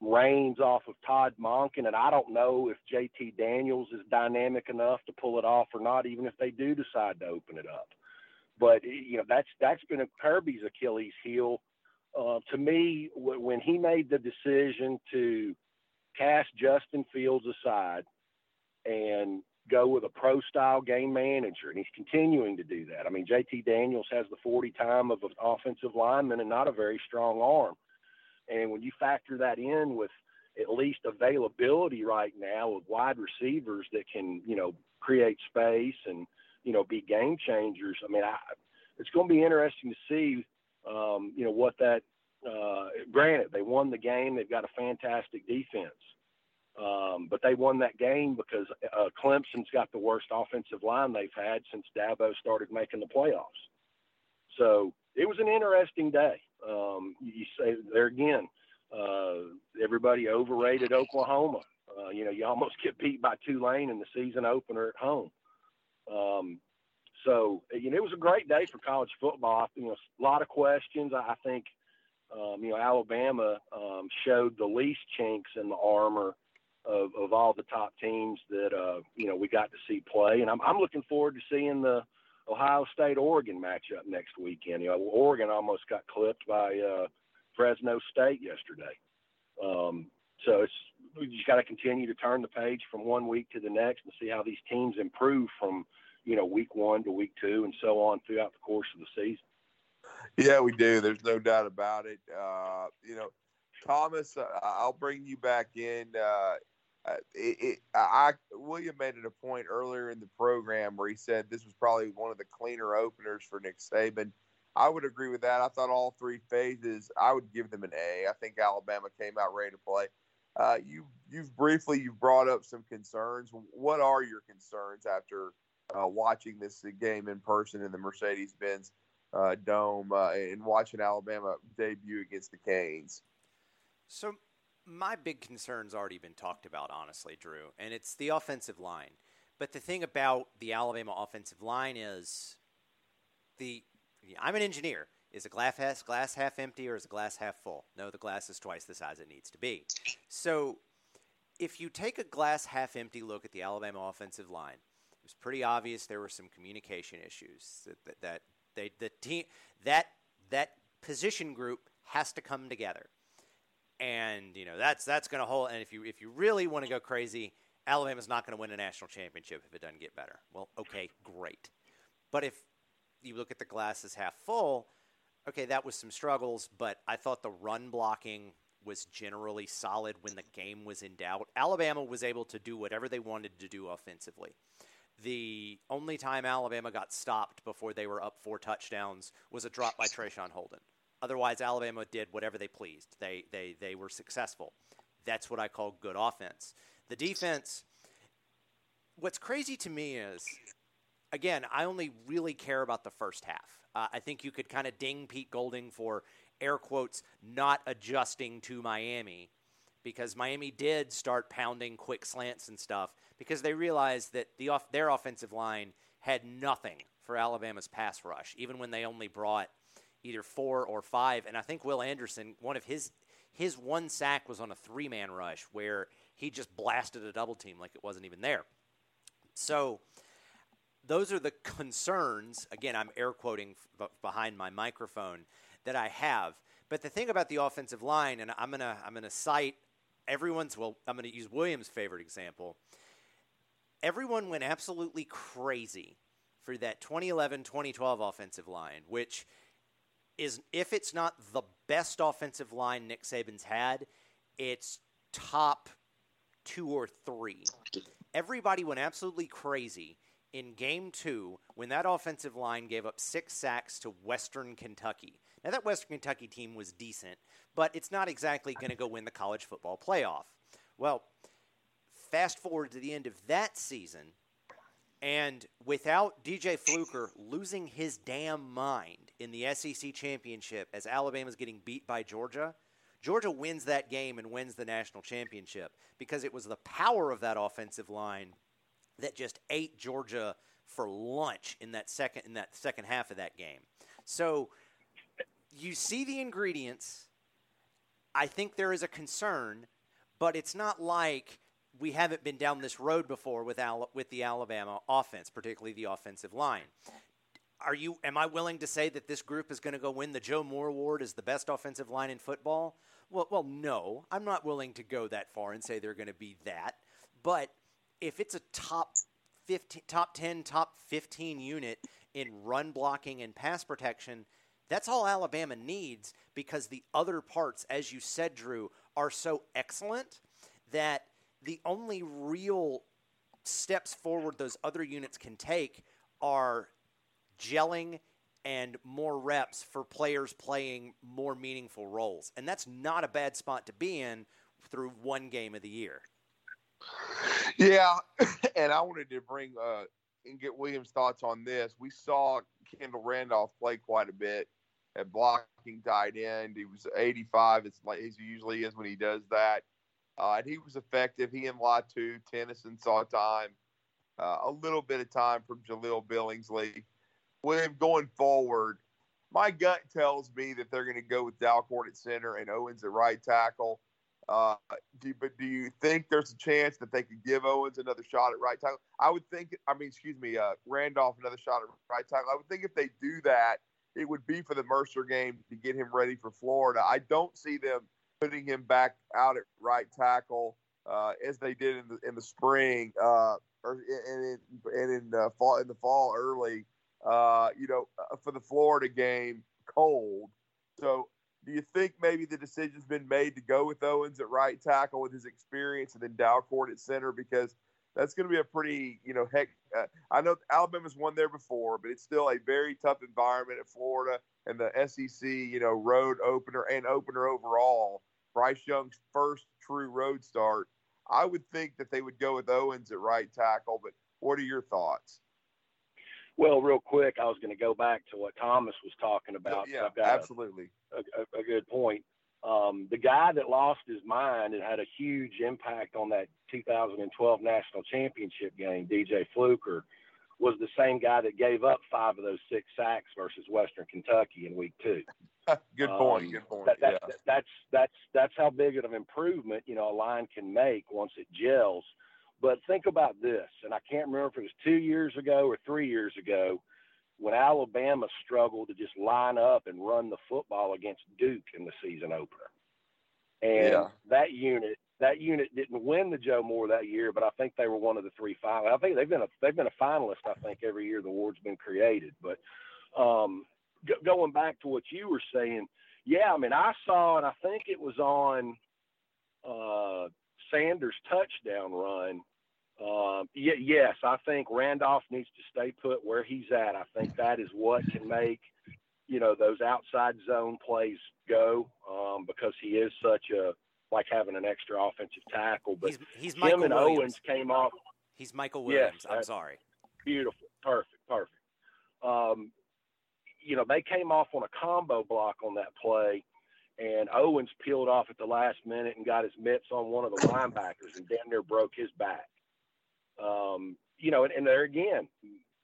reins off of Todd Monken, and I don't know if JT Daniels is dynamic enough to pull it off or not, even if they do decide to open it up. But you know that's that's been a Kirby's Achilles heel. Uh, to me, w- when he made the decision to cast Justin Fields aside and go with a pro style game manager, and he's continuing to do that. I mean, JT Daniels has the 40 time of an offensive lineman and not a very strong arm. And when you factor that in with at least availability right now of wide receivers that can, you know, create space and, you know, be game changers. I mean, I, it's going to be interesting to see, um, you know, what that. Uh, granted, they won the game. They've got a fantastic defense, um, but they won that game because uh, Clemson's got the worst offensive line they've had since Dabo started making the playoffs. So it was an interesting day. Um, you say there again, uh, everybody overrated Oklahoma. Uh, you know, you almost get beat by Tulane in the season opener at home. Um, so you know, it was a great day for college football. You know, a lot of questions. I think um, you know Alabama um, showed the least chinks in the armor of, of all the top teams that uh, you know we got to see play, and I'm, I'm looking forward to seeing the Ohio State Oregon matchup next weekend. You know, Oregon almost got clipped by uh, Fresno State yesterday. Um, so it's we just got to continue to turn the page from one week to the next and see how these teams improve from you know week one to week two and so on throughout the course of the season. Yeah, we do. There's no doubt about it. Uh, you know, Thomas, uh, I'll bring you back in. Uh, uh, it, it, I William made it a point earlier in the program where he said this was probably one of the cleaner openers for Nick Saban. I would agree with that. I thought all three phases. I would give them an A. I think Alabama came out ready to play. Uh, you you've briefly you've brought up some concerns. What are your concerns after uh, watching this game in person in the Mercedes Benz uh, Dome uh, and watching Alabama debut against the Canes? So my big concern's already been talked about, honestly, Drew, and it's the offensive line. But the thing about the Alabama offensive line is the I'm an engineer. Is a glass half, glass half empty or is a glass half full? No, the glass is twice the size it needs to be. So if you take a glass half empty look at the Alabama offensive line, it was pretty obvious there were some communication issues that, that, that they the team that that position group has to come together. And you know that's that's going to hold. And if you if you really want to go crazy, Alabama's not going to win a national championship if it doesn't get better. Well, okay, great. But if you look at the glasses half full, okay, that was some struggles, but I thought the run blocking was generally solid when the game was in doubt. Alabama was able to do whatever they wanted to do offensively. The only time Alabama got stopped before they were up four touchdowns was a drop by Traeshon Holden. Otherwise, Alabama did whatever they pleased. They, they, they were successful. That's what I call good offense. The defense, what's crazy to me is, again, I only really care about the first half. Uh, I think you could kind of ding Pete Golding for air quotes not adjusting to Miami because Miami did start pounding quick slants and stuff because they realized that the off, their offensive line had nothing for Alabama's pass rush, even when they only brought either four or five. And I think Will Anderson, one of his his one sack was on a three man rush where he just blasted a double team like it wasn't even there. So those are the concerns. Again, I'm air quoting f- behind my microphone that I have. But the thing about the offensive line, and I'm gonna I'm gonna cite everyone's well, I'm gonna use Williams' favorite example. Everyone went absolutely crazy for that 2011-2012 offensive line, which is if it's not the best offensive line Nick Saban's had, it's top two or three. Everybody went absolutely crazy in game two when that offensive line gave up six sacks to Western Kentucky. Now, that Western Kentucky team was decent, but it's not exactly going to go win the college football playoff. Well, fast forward to the end of that season, and without DJ Fluker losing his damn mind in the SEC championship as Alabama's getting beat by Georgia, Georgia wins that game and wins the national championship because it was the power of that offensive line that just ate Georgia for lunch in that second in that second half of that game. So you see the ingredients. I think there is a concern, but it's not like we haven't been down this road before with Al- with the Alabama offense, particularly the offensive line. Are you? Am I willing to say that this group is going to go win the Joe Moore Award as the best offensive line in football? Well, well, no, I'm not willing to go that far and say they're going to be that. But if it's a top 15, top 10, top 15 unit in run blocking and pass protection, that's all Alabama needs because the other parts, as you said, Drew, are so excellent that the only real steps forward those other units can take are gelling and more reps for players playing more meaningful roles. And that's not a bad spot to be in through one game of the year. Yeah, [laughs] and I wanted to bring uh, and get Williams' thoughts on this. We saw Kendall Randolph play quite a bit at blocking tight end. He was 85. It's like he usually is when he does that. Uh, and he was effective. He and Latu, Tennyson saw time, uh, a little bit of time from Jahleel Billingsley. William going forward, my gut tells me that they're going to go with Dalcourt at center and Owens at right tackle. Uh, do, but do you think there's a chance that they could give Owens another shot at right tackle? I would think. I mean, excuse me, uh, Randolph another shot at right tackle. I would think if they do that, it would be for the Mercer game to get him ready for Florida. I don't see them putting him back out at right tackle uh, as they did in the in the spring uh, or and in, and in the fall in the fall early. Uh, you know, uh, for the Florida game, cold. So do you think maybe the decision's been made to go with Owens at right tackle with his experience and then Dalcourt at center because that's going to be a pretty, you know, heck. Uh, I know Alabama's won there before, but it's still a very tough environment at Florida and the SEC, you know, road opener and opener overall. Bryce Young's first true road start. I would think that they would go with Owens at right tackle, but what are your thoughts? Well, real quick, I was going to go back to what Thomas was talking about. Yeah, absolutely. A, a, a, good point. Um, the guy that lost his mind and had a huge impact on that 2012 national championship game, DJ Fluker, was the same guy that gave up five of those six sacks versus Western Kentucky in week two. [laughs] good point. Um, good point. That, that, yeah. that's that's that's how big of an improvement you know a line can make once it gels But think about this, and I can't remember if it was two years ago or three years ago when Alabama struggled to just line up and run the football against Duke in the season opener. And yeah. that unit that unit didn't win the Joe Moore that year, but I think they were one of the three final. I think they've been a they've been a finalist. I think every year the award's been created. But um, g- going back to what you were saying, yeah, I mean I saw and I think it was on uh, Sanders' touchdown run. Um, y- yes, I think Randolph needs to stay put where he's at. I think that is what can make you know those outside zone plays go um, because he is such a like having an extra offensive tackle. But he's, he's him and Williams. Owens came off. He's Michael Williams. Yes, I'm sorry. Beautiful, perfect, perfect. Um, you know they came off on a combo block on that play, and Owens peeled off at the last minute and got his mitts on one of the linebackers and damn near broke his back. Um, you know, and, and there again,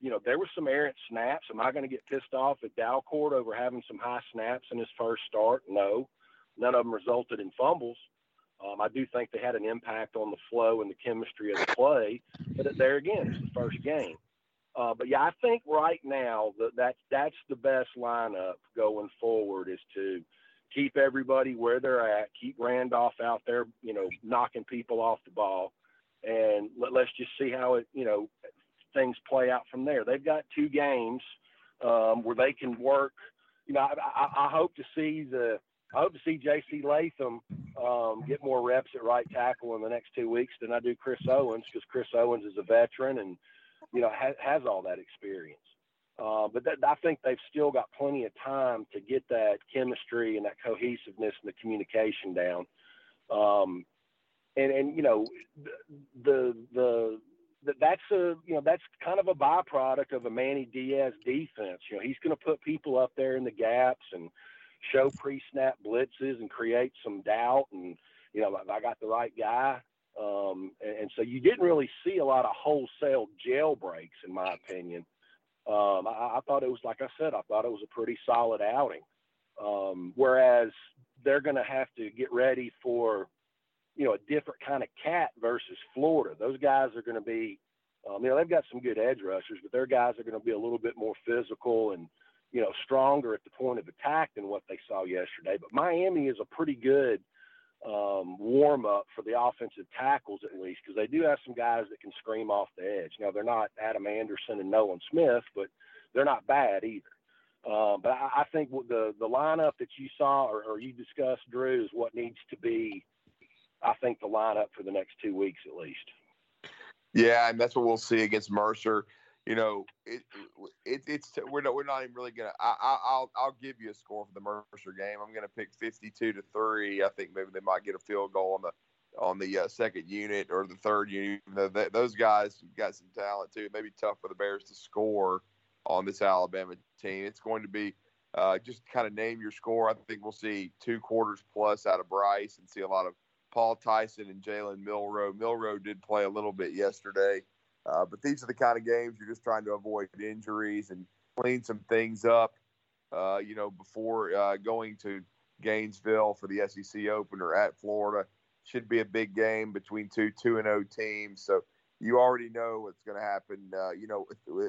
you know, there were some errant snaps. Am I going to get pissed off at Dalcourt over having some high snaps in his first start? No. None of them resulted in fumbles. Um, I do think they had an impact on the flow and the chemistry of the play, but there again, it's the first game. Uh, but yeah, I think right now that that's that's the best lineup going forward is to keep everybody where they're at, keep Randolph out there, you know, knocking people off the ball, and let, let's just see how it, you know, things play out from there. They've got two games um, where they can work. You know, I, I, I hope to see the I hope to see J.C. Latham um, get more reps at right tackle in the next two weeks than I do Chris Owens because Chris Owens is a veteran and you know has all that experience. Uh, but that, I think they've still got plenty of time to get that chemistry and that cohesiveness and the communication down. Um, and and you know the the that's a you know that's kind of a byproduct of a Manny Diaz defense. You know, he's going to put people up there in the gaps and show pre-snap blitzes and create some doubt and you know I got the right guy. Um, and, and, so you didn't really see a lot of wholesale jailbreaks, in my opinion. Um, I, I, thought it was like I said, I thought it was a pretty solid outing. Um, whereas they're going to have to get ready for you know, a different kind of cat versus Florida. Those guys are going to be, um, you know, they've got some good edge rushers, but their guys are going to be a little bit more physical and, you know, stronger at the point of attack than what they saw yesterday. But Miami is a pretty good um, warm up for the offensive tackles, at least, because they do have some guys that can scream off the edge. Now, they're not Adam Anderson and Nolan Smith, but they're not bad either. Uh, but I, I think the the lineup that you saw or, or you discussed, Drew, is what needs to be I think the lineup for the next two weeks at least. Yeah, and that's what we'll see against Mercer. You know, it, it it's we're not we're not even really gonna. I, I, will I'll give you a score for the Mercer game. I'm gonna pick 52 to three. I think maybe they might get a field goal on the on the uh, second unit or the third unit. Those guys got some talent too. Maybe tough for the Bears to score on this Alabama team. It's going to be uh, just kind of name your score. I think we'll see two quarters plus out of Bryce and see a lot of Paul Tyson and Jalen Milroe. Milroe did play a little bit yesterday, uh, but these are the kind of games you're just trying to avoid injuries and clean some things up, uh, you know, before uh, going to Gainesville for the SEC opener at Florida. Should be a big game between two two and O oh teams. So you already know what's going to happen. Uh, you know,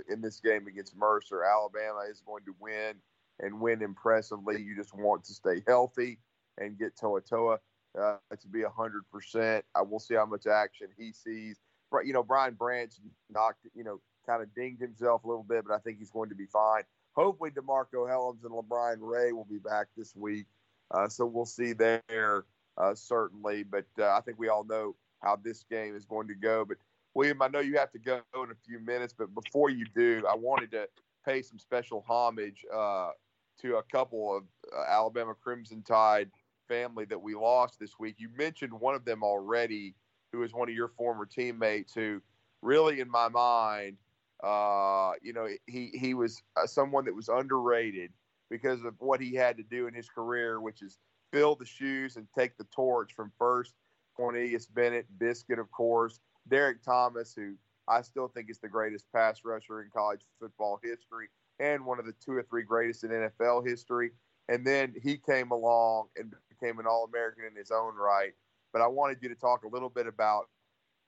in this game against Mercer, Alabama is going to win and win impressively. You just want to stay healthy and get To'oTo'o uh, to be 100%. I will see how much action he sees. You know, Brian Branch knocked, you know, kind of dinged himself a little bit, but I think he's going to be fine. Hopefully, DeMarcco Hellams and LaBryan Ray will be back this week. Uh, so we'll see there, uh, certainly. But uh, I think we all know how this game is going to go. But, William, I know you have to go in a few minutes, but before you do, I wanted to pay some special homage uh, to a couple of uh, Alabama Crimson Tide family that we lost this week. You mentioned one of them already, who is one of your former teammates, who really, in my mind, uh, you know, he he was uh, someone that was underrated because of what he had to do in his career, which is fill the shoes and take the torch from first Cornelius Bennett, Biscuit, of course, Derrick Thomas, who I still think is the greatest pass rusher in college football history and one of the two or three greatest in NFL history. And then he came along and became an All American in his own right. But I wanted you to talk a little bit about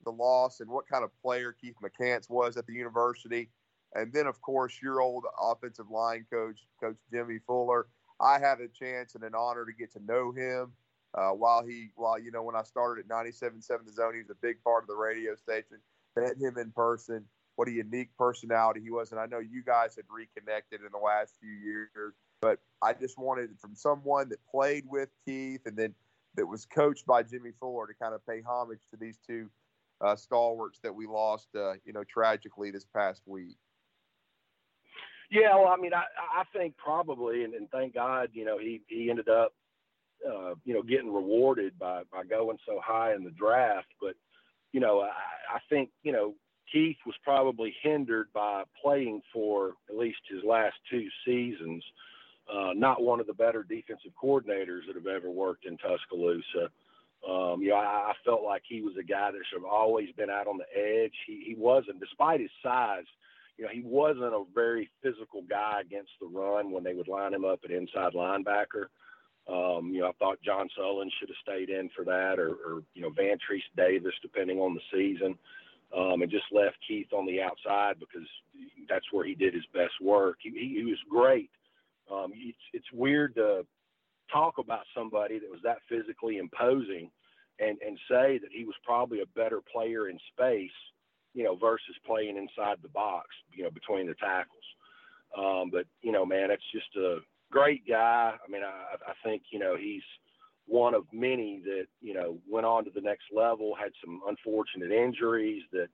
the loss and what kind of player Keith McCants was at the university. And then, of course, your old offensive line coach, Coach Jimmy Fuller. I had a chance and an honor to get to know him uh, while he, while you know, when I started at 97.7 The Zone, he was a big part of the radio station. Met him in person. What a unique personality he was, and I know you guys had reconnected in the last few years. But I just wanted from someone that played with Keith and then that was coached by Jimmy Fuller to kind of pay homage to these two uh, stalwarts that we lost, uh, you know, tragically this past week. Yeah, well, I mean, I, I think probably, and, and thank God, you know, he, he ended up, uh, you know, getting rewarded by, by going so high in the draft. But, you know, I, I think, you know, Keith was probably hindered by playing for at least his last two seasons. Uh, not one of the better defensive coordinators that have ever worked in Tuscaloosa. Um, you know, I, I felt like he was a guy that should have always been out on the edge. He, he wasn't, despite his size, you know, he wasn't a very physical guy against the run when they would line him up at inside linebacker. Um, you know, I thought John Sullins should have stayed in for that, or, or you know, Vantrease Davis, depending on the season, um, and just left Keith on the outside because that's where he did his best work. He, he, he was great. Um, it's, it's weird to talk about somebody that was that physically imposing and, and say that he was probably a better player in space, you know, versus playing inside the box, you know, between the tackles. Um, but, you know, man, it's just a great guy. I mean, I, I think, you know, he's one of many that, you know, went on to the next level, had some unfortunate injuries that,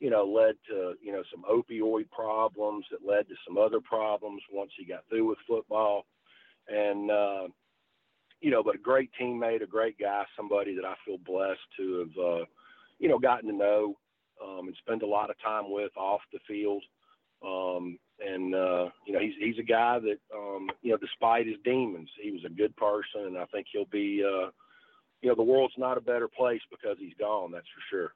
you know, led to, you know, some opioid problems that led to some other problems once he got through with football. And, uh, you know, but a great teammate, a great guy, somebody that I feel blessed to have, uh, you know, gotten to know um, and spend a lot of time with off the field. Um, and uh, you know, he's he's a guy that, um, you know, despite his demons, he was a good person, and I think he'll be, uh, you know, the world's not a better place because he's gone. That's for sure.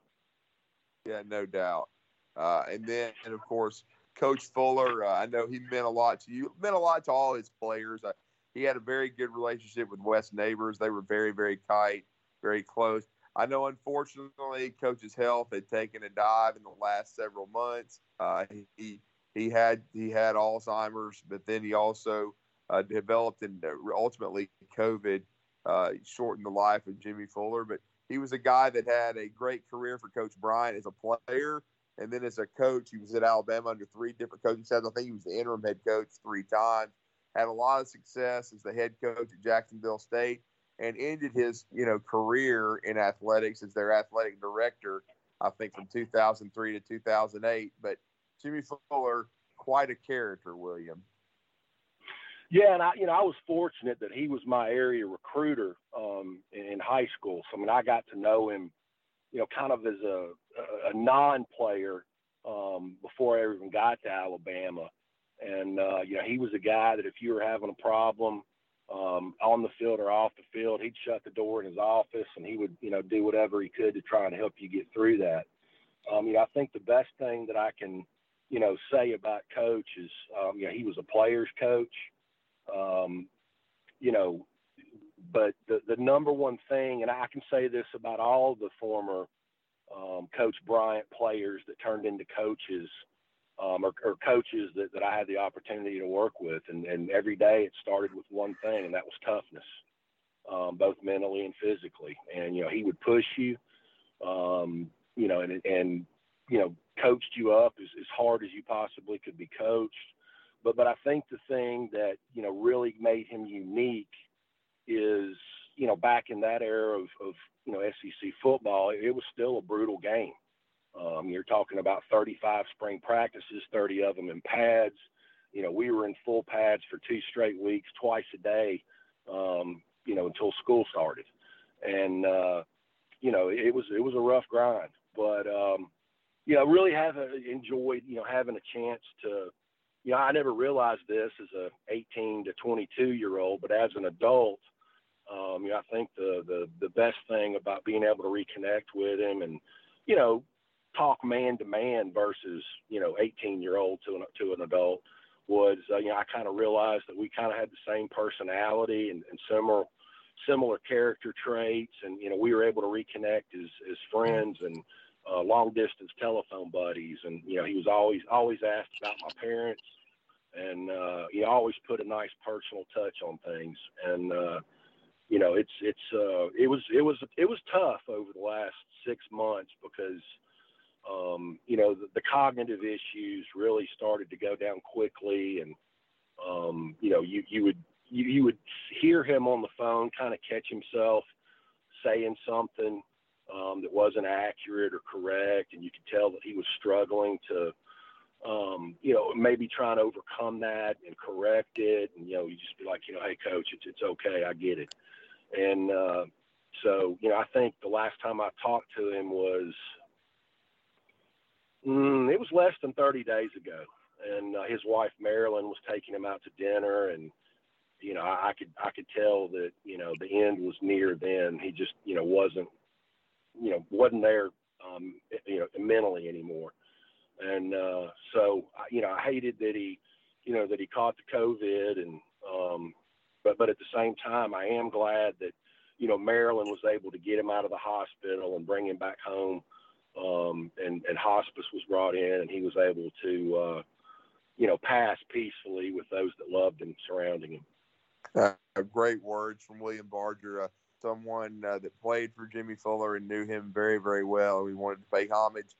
Yeah, no doubt. Uh, and then, and of course, Coach Fuller. Uh, I know he meant a lot to you. Meant a lot to all his players. I, he had a very good relationship with Wes Neighbors. They were very, very tight, very close. I know, unfortunately, Coach's health had taken a dive in the last several months. Uh, he he had he had Alzheimer's, but then he also uh, developed and ultimately COVID uh, shortened the life of Jimmy Fuller. But he was a guy that had a great career for Coach Bryant as a player, and then as a coach, he was at Alabama under three different coaching staffs. I think he was the interim head coach three times had a lot of success as the head coach at Jacksonville State, and ended his you know career in athletics as their athletic director. I think from 2003 to 2008. But Jimmy Fuller, quite a character, William. Yeah, and I, you know, I was fortunate that he was my area recruiter um, in high school. So I mean, I got to know him, you know, kind of as a, a non-player um, before I even got to Alabama. And uh, you know, he was a guy that if you were having a problem um, on the field or off the field, he'd shut the door in his office and he would, you know, do whatever he could to try and help you get through that. Um, you know, I think the best thing that I can, you know, say about Coach is, um, you know, he was a player's coach. Um, you know, but the the number one thing, and I can say this about all the former um, Coach Bryant players that turned into coaches um, or, or, coaches that, that I had the opportunity to work with. And, and every day it started with one thing, and that was toughness, um, both mentally and physically. And, you know, he would push you, um, you know, and, and, you know, coached you up as, as hard as you possibly could be coached. But, but I think the thing that, you know, really made him unique is, you know, back in that era of, of you know, SEC football, it was still a brutal game. Um, you're talking about 35 spring practices, 30 of them in pads. You know, we were in full pads for two straight weeks, twice a day, um, you know, until school started. And, uh, you know, it was, it was a rough grind, but, um, you know, really have enjoyed, you know, having a chance to, you know, I never realized this as a 18 to 22 year old, but as an adult, um, you know, I think the, the, the best thing about being able to reconnect with him and, you know, talk man to man versus you know 18 year old to an to an adult was uh, you know I kind of realized that we kind of had the same personality and, and similar similar character traits and you know we were able to reconnect as as friends and uh, long distance telephone buddies, and you know he was always always asked about my parents, and uh, he always put a nice personal touch on things, and uh, you know it's it's uh, it was it was it was tough over the last six months because um, you know the, the cognitive issues really started to go down quickly, and um, you know you you would you, you would hear him on the phone kind of catch himself saying something um, that wasn't accurate or correct, and you could tell that he was struggling to, um, you know, maybe trying to overcome that and correct it. And you know, you just be like, you know, hey, coach, it's it's okay, I get it. And uh, so, you know, I think the last time I talked to him was, mm, it was less than 30 days ago, and uh, his wife Marilyn was taking him out to dinner, and you know, I, I could I could tell that you know the end was near. Then he just you know wasn't you know wasn't there um, you know mentally anymore, and uh, so you know I hated that he you know that he caught the COVID, and um, but but at the same time I am glad that you know Marilyn was able to get him out of the hospital and bring him back home, um, and and hospice was brought in, and he was able to. Uh, you know, pass peacefully with those that loved him surrounding him. Uh, great words from William Barger. Uh, someone uh, that played for Jimmy Fuller and knew him very, very well. We wanted to pay homage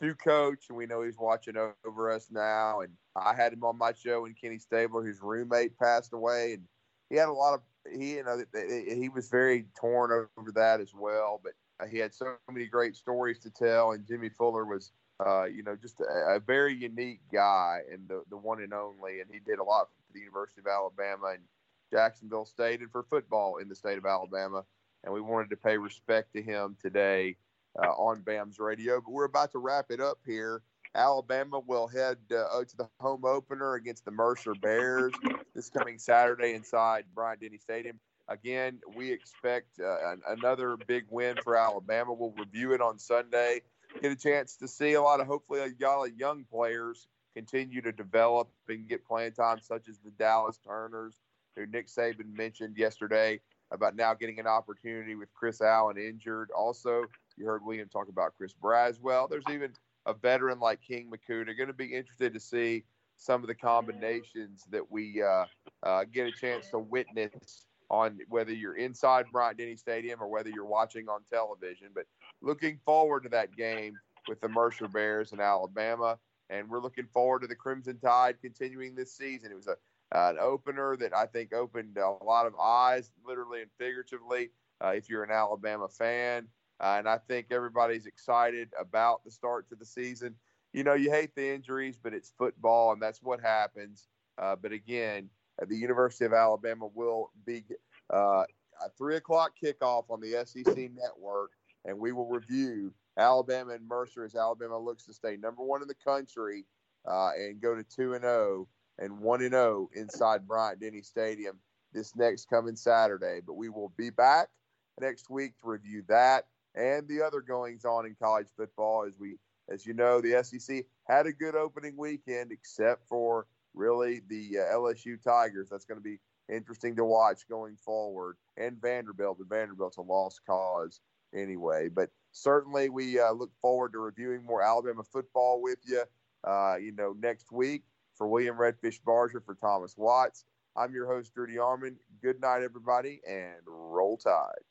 to Coach, and we know he's watching over us now. And I had him on my show, and Kenny Stabler, his roommate, passed away, and he had a lot of he, you know, he was very torn over that as well. But uh, he had so many great stories to tell, and Jimmy Fuller was. Uh, you know, just a, a, very unique guy and the, the one and only. And he did a lot for the University of Alabama. And Jacksonville State and for football in the state of Alabama. And we wanted to pay respect to him today uh, on BAMS radio. But we're about to wrap it up here. Alabama will head uh, to the home opener against the Mercer Bears this coming Saturday inside Bryant Denny Stadium. Again, we expect uh, another big win for Alabama. We'll review it on Sunday. Get a chance to see a lot of hopefully a lot of young players continue to develop and get playing time, such as the Dallas Turners, who Nick Saban mentioned yesterday about now getting an opportunity with Chris Allen injured. Also, you heard William talk about Chris Braswell. There's even a veteran like King Mwikuta. going to be interested to see some of the combinations that we uh, uh, get a chance to witness on whether you're inside Bryant Denny Stadium or whether you're watching on television. But looking forward to that game with the Mercer Bears in Alabama. And we're looking forward to the Crimson Tide continuing this season. It was a uh, an opener that I think opened a lot of eyes, literally and figuratively, uh, if you're an Alabama fan. Uh, and I think everybody's excited about the start to the season. You know, you hate the injuries, but it's football, and that's what happens. Uh, but again, the University of Alabama will be uh, a three o'clock kickoff on the SEC network, and we will review Alabama and Mercer as Alabama looks to stay number one in the country uh, and go to two and zero oh and 1 and 0 inside Bryant Denny Stadium this next coming Saturday. But we will be back next week to review that and the other goings on in college football as we as you know the SEC had a good opening weekend except for really the uh, LSU Tigers. That's going to be interesting to watch going forward and Vanderbilt, but Vanderbilt's a lost cause anyway. But certainly we uh, look forward to reviewing more Alabama football with you. Uh, you know, next week for William Redfish Barger, for Thomas Watts, I'm your host, Drew DeArmond. Good night, everybody, and roll tide.